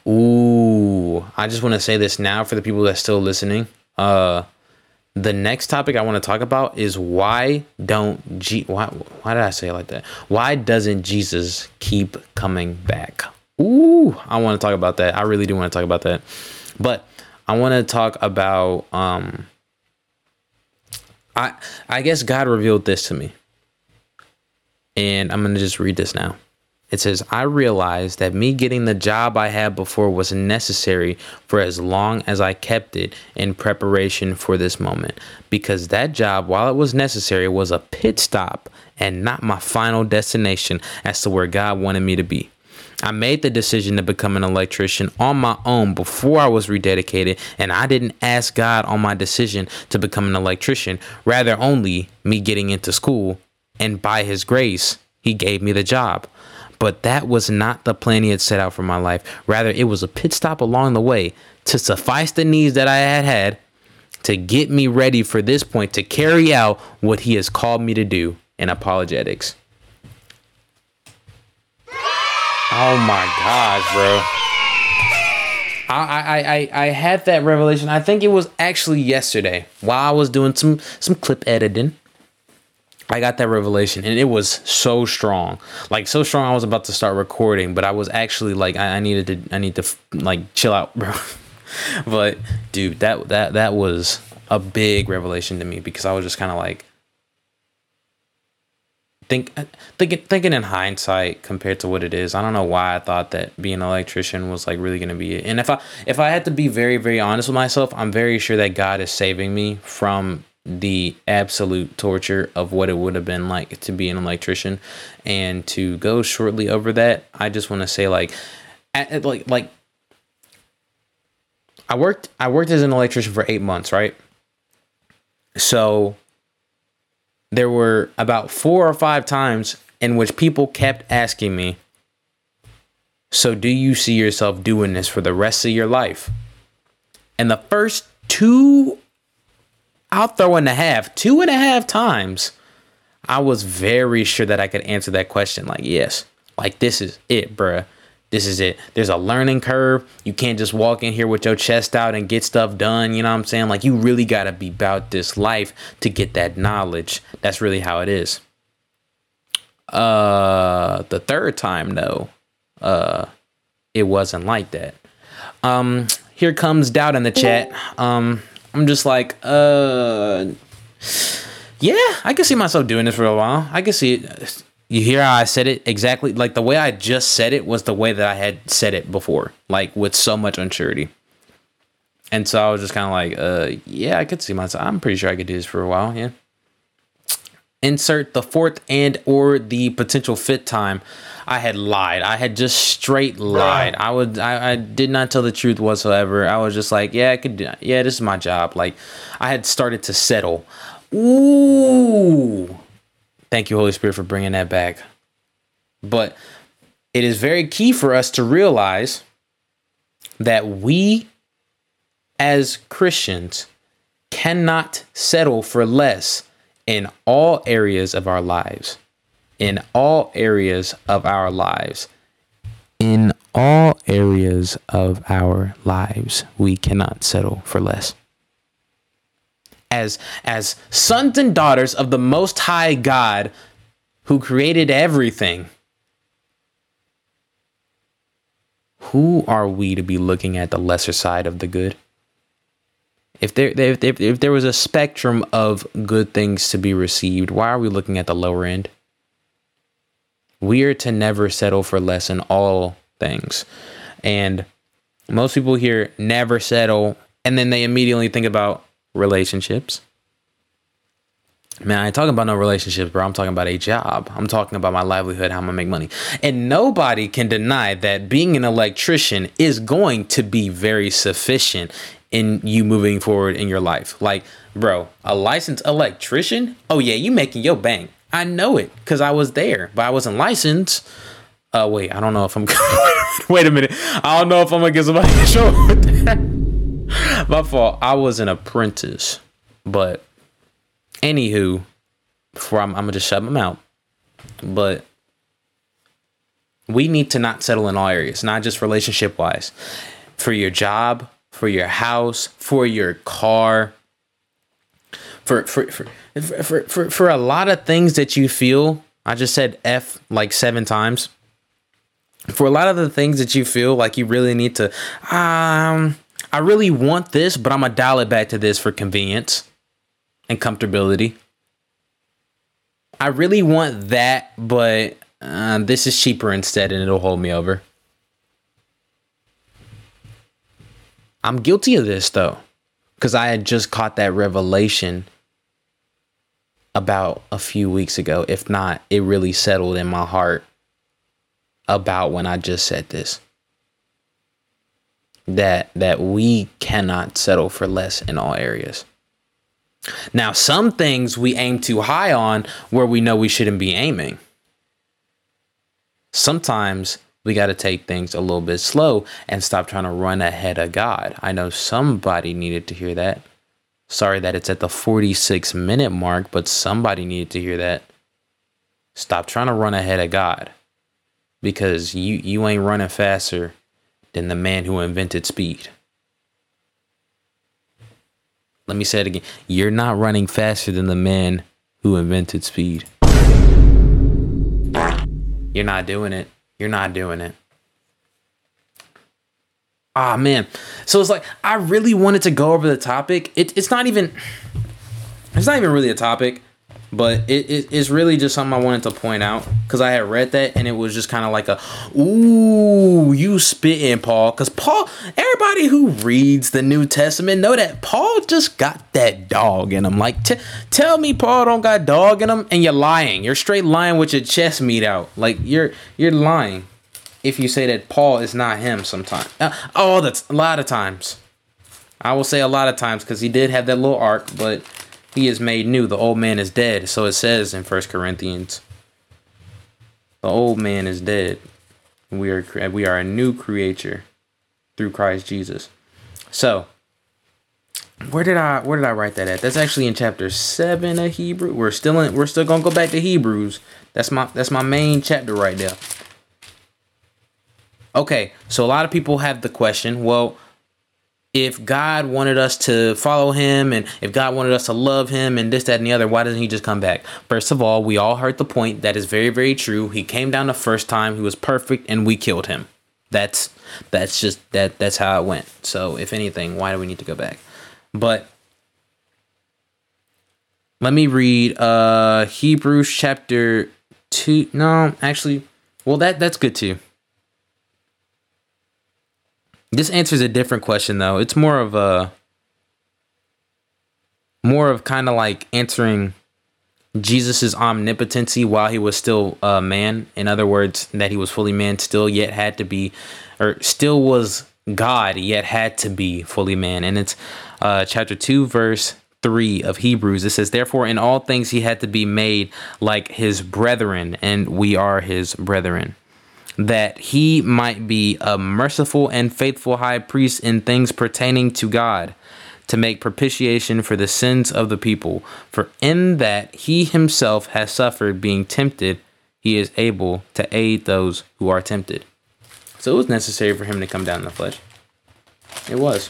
Ooh. I just want to say this now for the people that's still listening. Uh the next topic I want to talk about is why don't G why why did I say it like that? Why doesn't Jesus keep coming back? Ooh, I want to talk about that. I really do want to talk about that. But I want to talk about um I I guess God revealed this to me. And I'm going to just read this now. It says, I realized that me getting the job I had before was necessary for as long as I kept it in preparation for this moment. Because that job, while it was necessary, was a pit stop and not my final destination as to where God wanted me to be. I made the decision to become an electrician on my own before I was rededicated, and I didn't ask God on my decision to become an electrician, rather, only me getting into school, and by His grace, He gave me the job. But that was not the plan he had set out for my life. Rather, it was a pit stop along the way to suffice the needs that I had had to get me ready for this point to carry out what he has called me to do in apologetics. Oh my gosh, bro. I, I, I, I had that revelation. I think it was actually yesterday while I was doing some some clip editing. I got that revelation and it was so strong. Like so strong I was about to start recording, but I was actually like I, I needed to I need to like chill out, bro. [laughs] but dude, that that that was a big revelation to me because I was just kind of like think uh, thinking thinking in hindsight compared to what it is. I don't know why I thought that being an electrician was like really going to be it. And if I if I had to be very very honest with myself, I'm very sure that God is saving me from the absolute torture of what it would have been like to be an electrician. And to go shortly over that i just want to say like at, like like i worked i worked as an electrician for eight months right? So there were about four or five times in which people kept asking me so do you see yourself doing this for the rest of your life? And the first two I'll throw in a half, two and a half times. I was very sure that I could answer that question. Like, yes, like this is it, bruh. This is it. There's a learning curve. You can't just walk in here with your chest out and get stuff done. You know what I'm saying? Like, you really got to be about this life to get that knowledge. That's really how it is. Uh, the third time, though, uh, it wasn't like that. Um, here comes doubt in the chat. Um, I'm just like, uh, yeah, I can see myself doing this for a while. I can see it. You hear how I said it exactly? Like the way I just said it was the way that I had said it before, like with so much uncertainty. And so I was just kind of like, uh, yeah, I could see myself. I'm pretty sure I could do this for a while. Yeah. Insert the fourth and or the potential fifth time I had lied. I had just straight lied. I would I, I did not tell the truth whatsoever. I was just like, yeah, I could yeah, this is my job. Like I had started to settle. Ooh. Thank you Holy Spirit for bringing that back. But it is very key for us to realize that we as Christians cannot settle for less in all areas of our lives in all areas of our lives. In all areas of our lives, we cannot settle for less. As, as sons and daughters of the Most High God who created everything, who are we to be looking at the lesser side of the good? If there, if, if, if there was a spectrum of good things to be received, why are we looking at the lower end? we are to never settle for less in all things. And most people here never settle and then they immediately think about relationships. Man, I ain't talking about no relationships, bro. I'm talking about a job. I'm talking about my livelihood, how I'm gonna make money. And nobody can deny that being an electrician is going to be very sufficient in you moving forward in your life. Like, bro, a licensed electrician? Oh yeah, you making your bank. I know it because I was there, but I wasn't licensed. Uh, wait, I don't know if I'm. [laughs] wait a minute, I don't know if I'm gonna get somebody with that. [laughs] My fault. I was an apprentice, but anywho, before I'm, I'm gonna just shut my mouth. But we need to not settle in all areas, not just relationship wise. For your job, for your house, for your car, for for for for for, for a lot of things that you feel. I just said F like seven times. For a lot of the things that you feel like you really need to, um, I really want this, but I'm gonna dial it back to this for convenience and comfortability. I really want that, but uh, this is cheaper instead, and it'll hold me over. I'm guilty of this though, because I had just caught that revelation about a few weeks ago. If not, it really settled in my heart about when I just said this. That that we cannot settle for less in all areas. Now, some things we aim too high on where we know we shouldn't be aiming. Sometimes we got to take things a little bit slow and stop trying to run ahead of God. I know somebody needed to hear that. Sorry that it's at the 46 minute mark, but somebody needed to hear that. Stop trying to run ahead of God because you, you ain't running faster than the man who invented speed. Let me say it again. You're not running faster than the man who invented speed. You're not doing it. You're not doing it. Ah oh, man. So it's like I really wanted to go over the topic. It, it's not even it's not even really a topic but it, it, it's really just something I wanted to point out because I had read that and it was just kind of like a ooh you spitting Paul. Because Paul everybody who reads the New Testament know that Paul just got that dog in him. Like t- tell me Paul don't got dog in him and you're lying. You're straight lying with your chest meat out. Like you're you're lying if you say that Paul is not him sometimes uh, oh that's a lot of times. I will say a lot of times because he did have that little arc but he is made new. The old man is dead. So it says in First Corinthians. The old man is dead. We are we are a new creature through Christ Jesus. So where did I where did I write that at? That's actually in chapter seven of Hebrew. We're still in we're still gonna go back to Hebrews. That's my that's my main chapter right there. Okay, so a lot of people have the question, well, if God wanted us to follow him and if God wanted us to love him and this, that, and the other, why doesn't he just come back? First of all, we all heard the point. That is very, very true. He came down the first time, he was perfect, and we killed him. That's that's just that that's how it went. So if anything, why do we need to go back? But let me read uh Hebrews chapter two. No, actually, well that that's good too. This answers a different question though. It's more of a more of kind of like answering Jesus's omnipotency while he was still a man. In other words, that he was fully man, still yet had to be, or still was God, yet had to be fully man. And it's uh, chapter 2, verse 3 of Hebrews. It says, Therefore, in all things he had to be made like his brethren, and we are his brethren that he might be a merciful and faithful high priest in things pertaining to God, to make propitiation for the sins of the people. For in that he himself has suffered being tempted, he is able to aid those who are tempted. So it was necessary for him to come down in the flesh. It was.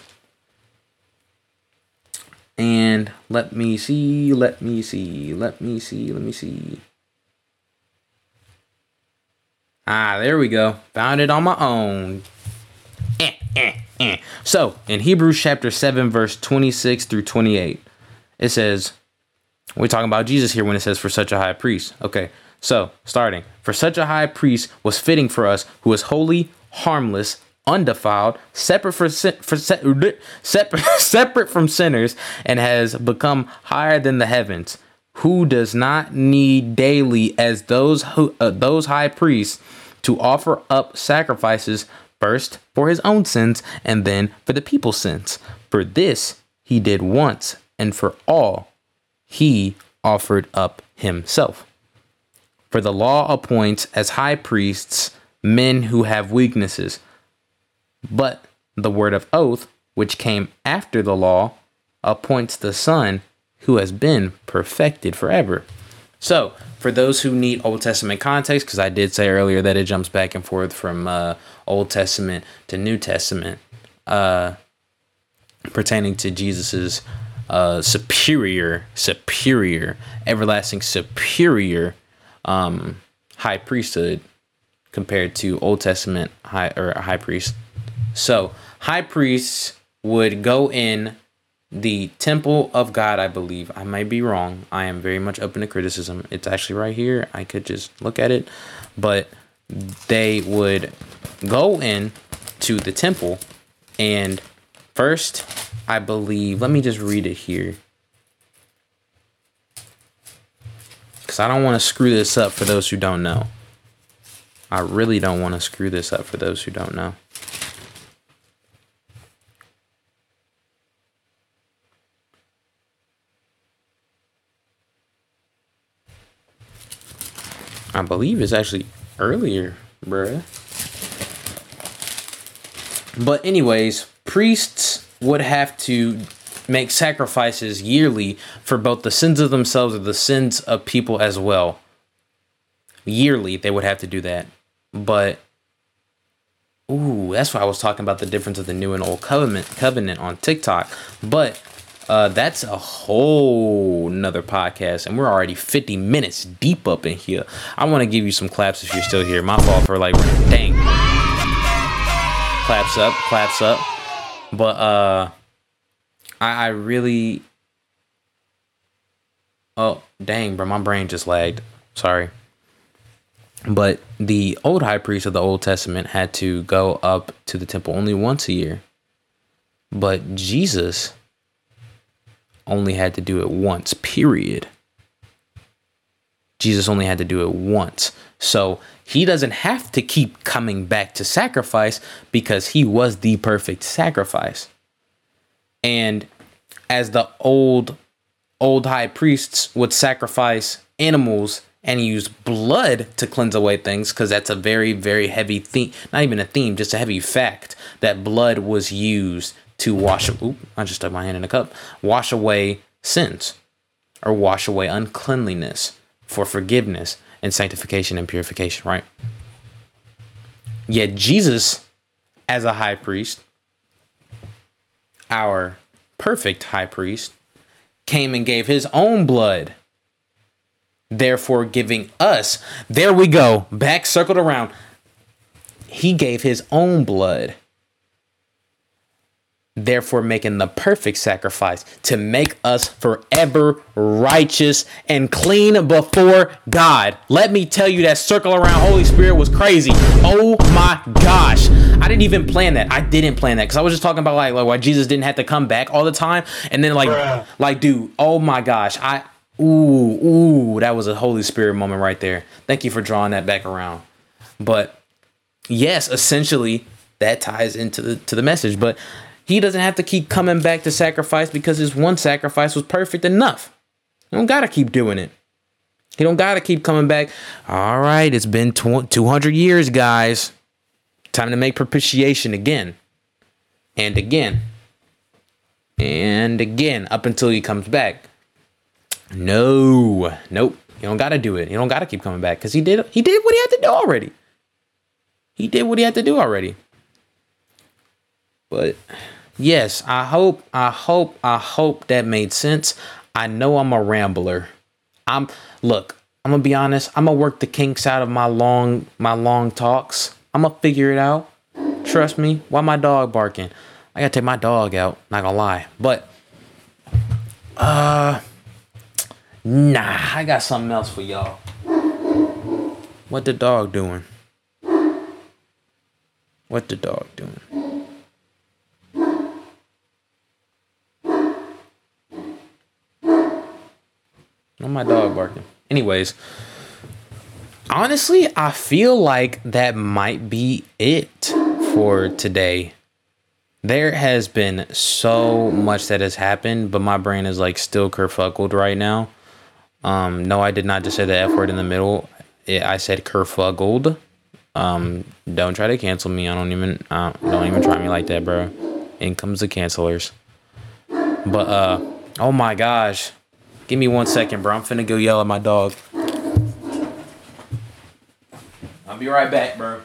And let me see, let me see, let me see, let me see. Ah, there we go. Found it on my own. Eh, eh, eh. So, in Hebrews chapter 7, verse 26 through 28, it says, we're talking about Jesus here when it says, for such a high priest. Okay, so starting, for such a high priest was fitting for us, who is holy, harmless, undefiled, separate for, for [laughs] separate, [laughs] separate from sinners, and has become higher than the heavens, who does not need daily as those who uh, those high priests to offer up sacrifices first for his own sins and then for the people's sins. For this he did once and for all, he offered up himself. For the law appoints as high priests men who have weaknesses, but the word of oath, which came after the law, appoints the Son who has been perfected forever. So, for those who need Old Testament context, because I did say earlier that it jumps back and forth from uh, Old Testament to New Testament, uh, pertaining to Jesus's uh, superior, superior, everlasting, superior um, high priesthood compared to Old Testament high or high priest. So, high priests would go in the temple of God, I believe. I might be wrong. I am very much open to criticism. It's actually right here. I could just look at it. But they would go in to the temple and first, I believe, let me just read it here. Cuz I don't want to screw this up for those who don't know. I really don't want to screw this up for those who don't know. I believe it's actually earlier, bruh. But anyways, priests would have to make sacrifices yearly for both the sins of themselves and the sins of people as well. Yearly, they would have to do that. But ooh, that's why I was talking about the difference of the new and old covenant covenant on TikTok. But uh, that's a whole nother podcast, and we're already 50 minutes deep up in here. I want to give you some claps if you're still here. My fault for like, dang. Claps up, claps up. But uh, I, I really. Oh, dang, bro, my brain just lagged. Sorry. But the old high priest of the Old Testament had to go up to the temple only once a year. But Jesus only had to do it once, period. Jesus only had to do it once. So he doesn't have to keep coming back to sacrifice because he was the perfect sacrifice. And as the old old high priests would sacrifice animals and use blood to cleanse away things because that's a very very heavy theme not even a theme just a heavy fact that blood was used to wash. Oop, I just stuck my hand in a cup. Wash away sins, or wash away uncleanliness for forgiveness and sanctification and purification. Right. Yet Jesus, as a high priest, our perfect high priest, came and gave his own blood therefore giving us there we go back circled around he gave his own blood therefore making the perfect sacrifice to make us forever righteous and clean before God. Let me tell you that circle around Holy Spirit was crazy. Oh my gosh. I didn't even plan that. I didn't plan that because I was just talking about like, like why Jesus didn't have to come back all the time. And then like Bruh. like dude, oh my gosh. I ooh, ooh, that was a Holy Spirit moment right there. Thank you for drawing that back around. But yes, essentially that ties into the to the message. But he doesn't have to keep coming back to sacrifice because his one sacrifice was perfect enough. He don't gotta keep doing it. He don't gotta keep coming back. All right, it's been 200 years, guys. Time to make propitiation again. And again. And again up until he comes back. No. Nope. You don't gotta do it. You don't gotta keep coming back because he did he did what he had to do already. He did what he had to do already. But yes, I hope, I hope, I hope that made sense. I know I'm a rambler. I'm look, I'm gonna be honest, I'm gonna work the kinks out of my long my long talks. I'm gonna figure it out. Trust me. Why my dog barking? I gotta take my dog out, not gonna lie. But uh nah, I got something else for y'all. What the dog doing? What the dog doing? Oh, my dog barking. Anyways, honestly, I feel like that might be it for today. There has been so much that has happened, but my brain is like still kerfuckled right now. Um, no, I did not just say the F word in the middle. It, I said kerfuggled. Um, don't try to cancel me. I don't even uh, don't even try me like that, bro. In comes the cancelers. But uh, oh my gosh, give me one second, bro. I'm finna go yell at my dog. I'll be right back, bro.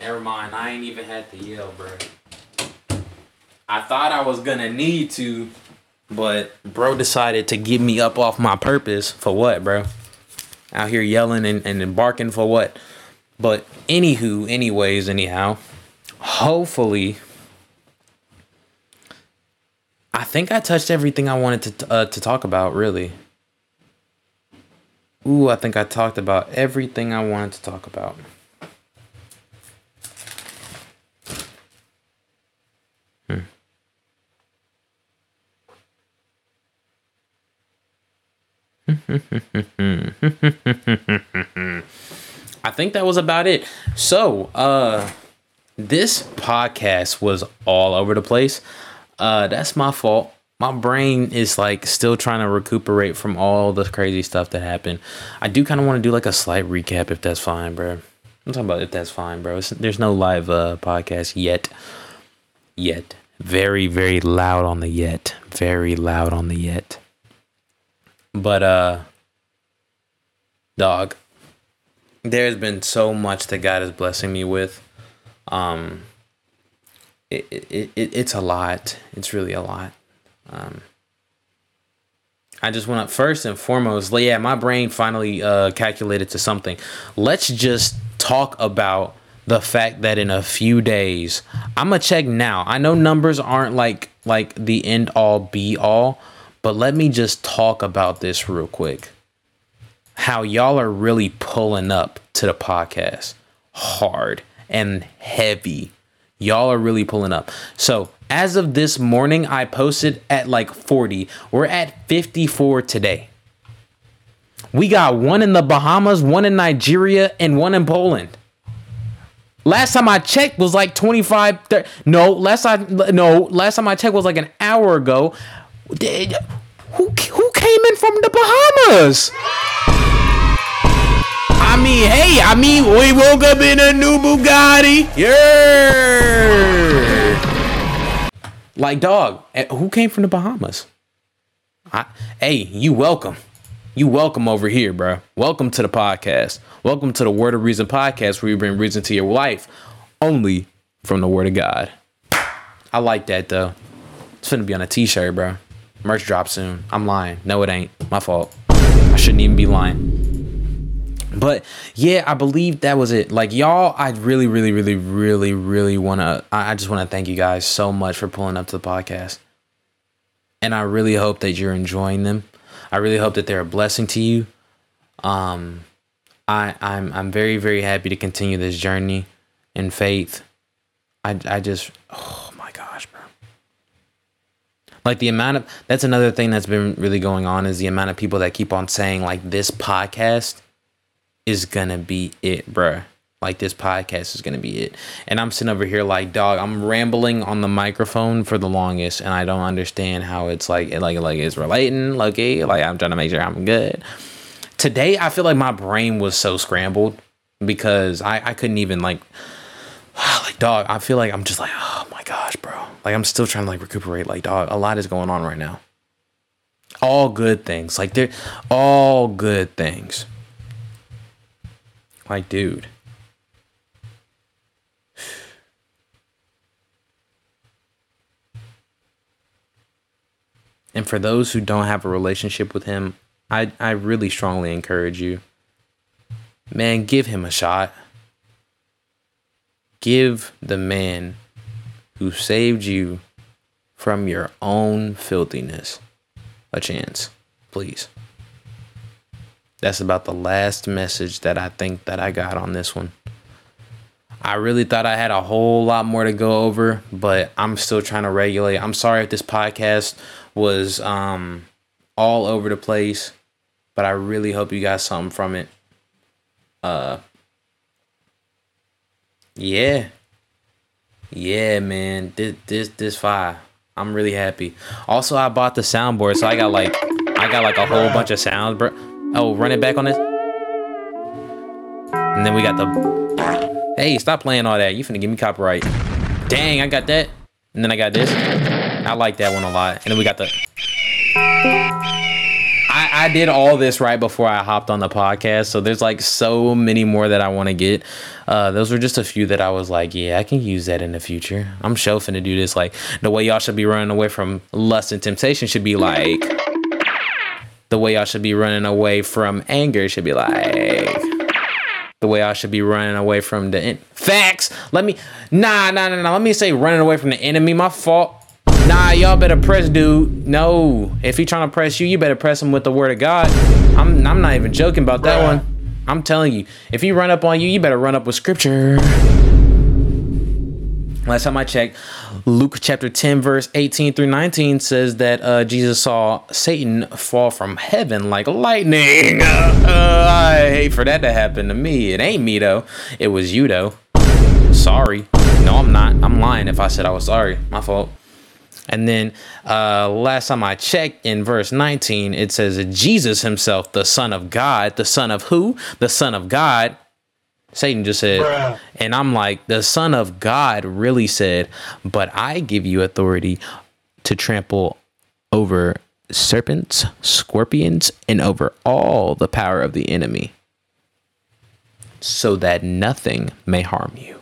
Never mind. I ain't even had to yell, bro. I thought I was gonna need to, but bro decided to get me up off my purpose for what, bro? Out here yelling and, and barking for what? But anywho, anyways, anyhow, hopefully, I think I touched everything I wanted to uh, to talk about. Really. Ooh, I think I talked about everything I wanted to talk about. I think that was about it. So, uh this podcast was all over the place. Uh that's my fault. My brain is like still trying to recuperate from all the crazy stuff that happened. I do kind of want to do like a slight recap if that's fine, bro. I'm talking about if that's fine, bro. It's, there's no live uh podcast yet. Yet. Very very loud on the yet. Very loud on the yet. But uh dog, there's been so much that God is blessing me with. Um it, it, it it's a lot. It's really a lot. Um I just want to first and foremost, yeah, my brain finally uh, calculated to something. Let's just talk about the fact that in a few days, I'm gonna check now. I know numbers aren't like like the end all be all, but let me just talk about this real quick. How y'all are really pulling up to the podcast hard and heavy. Y'all are really pulling up. So, as of this morning, I posted at like 40. We're at 54 today. We got one in the Bahamas, one in Nigeria, and one in Poland. Last time I checked was like 25 30, no, last I no, last time I checked was like an hour ago. Who who came in from the Bahamas? I mean, hey, I mean, we woke up in a new Bugatti. Yeah. Like, dog, eh, who came from the Bahamas? I, hey, you welcome. You welcome over here, bro. Welcome to the podcast. Welcome to the Word of Reason podcast where you bring reason to your life only from the Word of God. I like that, though. It's gonna be on a t shirt, bro. Merch drop soon. I'm lying. No, it ain't. My fault. I shouldn't even be lying. But yeah, I believe that was it. Like y'all, I really, really, really, really, really wanna I just wanna thank you guys so much for pulling up to the podcast. And I really hope that you're enjoying them. I really hope that they're a blessing to you. Um I I'm I'm very, very happy to continue this journey in faith. I I just oh like the amount of that's another thing that's been really going on is the amount of people that keep on saying like this podcast is gonna be it bruh. Like this podcast is gonna be it. And i'm sitting over here like dog i'm rambling on the microphone for the longest and i don't understand how it's like it like like it's relating okay like i'm trying to make sure i'm good. Today i feel like my brain was so scrambled because i i couldn't even like [sighs] like dog i feel like i'm just like oh my gosh bro like I'm still trying to like recuperate. Like dog, a lot is going on right now. All good things. Like they're all good things. Like dude. And for those who don't have a relationship with him, I I really strongly encourage you. Man, give him a shot. Give the man who saved you from your own filthiness a chance, please. That's about the last message that I think that I got on this one. I really thought I had a whole lot more to go over, but I'm still trying to regulate. I'm sorry if this podcast was um all over the place, but I really hope you got something from it. Uh yeah. Yeah, man. This this this fire. I'm really happy. Also, I bought the soundboard, so I got like I got like a whole bunch of sounds, bro. Oh, run it back on this. And then we got the Hey, stop playing all that. You finna give me copyright. Dang, I got that. And then I got this. I like that one a lot. And then we got the I, did all this right before I hopped on the podcast, so there's like so many more that I want to get. Uh, those were just a few that I was like, yeah, I can use that in the future. I'm sure to do this. Like the way y'all should be running away from lust and temptation should be like the way y'all should be running away from anger should be like the way I should be running away from the facts. Let me nah nah nah nah. Let me say running away from the enemy. My fault. Nah, y'all better press dude. No, if he trying to press you, you better press him with the word of God. I'm I'm not even joking about that one. I'm telling you, if he run up on you, you better run up with scripture. Last time I checked, Luke chapter 10, verse 18 through 19 says that uh, Jesus saw Satan fall from heaven like lightning. [laughs] Uh, I hate for that to happen to me. It ain't me, though. It was you, though. Sorry. No, I'm not. I'm lying if I said I was sorry. My fault. And then uh, last time I checked in verse 19, it says Jesus himself, the Son of God, the Son of who? The Son of God. Satan just said, Bruh. and I'm like, the Son of God really said, but I give you authority to trample over serpents, scorpions, and over all the power of the enemy, so that nothing may harm you.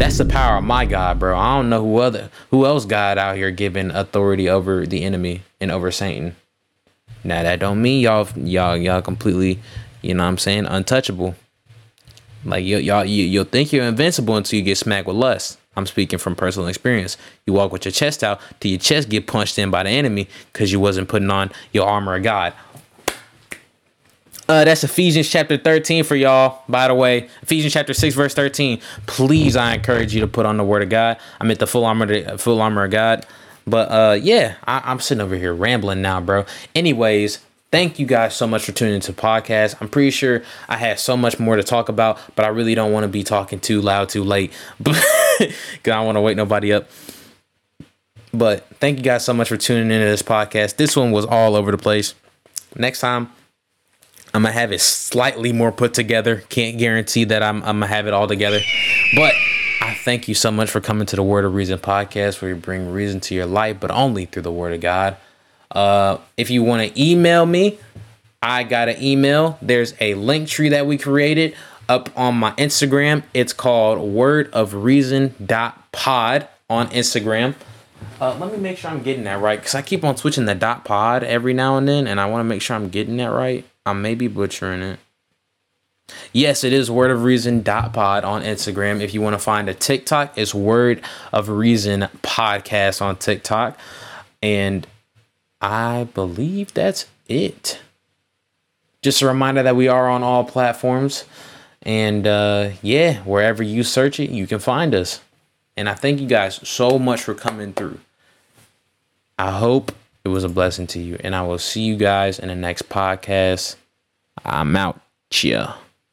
That's the power of my God, bro. I don't know who other who else God out here giving authority over the enemy and over Satan. Now that don't mean y'all y'all y'all completely, you know what I'm saying, untouchable. Like y'all you, you'll think you're invincible until you get smacked with lust. I'm speaking from personal experience. You walk with your chest out till your chest get punched in by the enemy because you wasn't putting on your armor of God. Uh, that's Ephesians chapter 13 for y'all, by the way. Ephesians chapter 6, verse 13. Please, I encourage you to put on the word of God. I'm at the full armor, full armor of God. But uh, yeah, I, I'm sitting over here rambling now, bro. Anyways, thank you guys so much for tuning into the podcast. I'm pretty sure I had so much more to talk about, but I really don't want to be talking too loud too late [laughs] because I don't want to wake nobody up. But thank you guys so much for tuning into this podcast. This one was all over the place. Next time, I'm gonna have it slightly more put together. Can't guarantee that I'm, I'm gonna have it all together, but I thank you so much for coming to the Word of Reason podcast, where you bring reason to your life, but only through the Word of God. Uh, if you want to email me, I got an email. There's a Linktree that we created up on my Instagram. It's called Word of Reason Pod on Instagram. Uh, let me make sure I'm getting that right because I keep on switching the dot pod every now and then, and I want to make sure I'm getting that right. I may be butchering it. Yes, it is Word of Reason pod on Instagram. If you want to find a TikTok, it's Word of Reason podcast on TikTok. And I believe that's it. Just a reminder that we are on all platforms. And uh, yeah, wherever you search it, you can find us. And I thank you guys so much for coming through. I hope it was a blessing to you. And I will see you guys in the next podcast. I'm out. Cheer.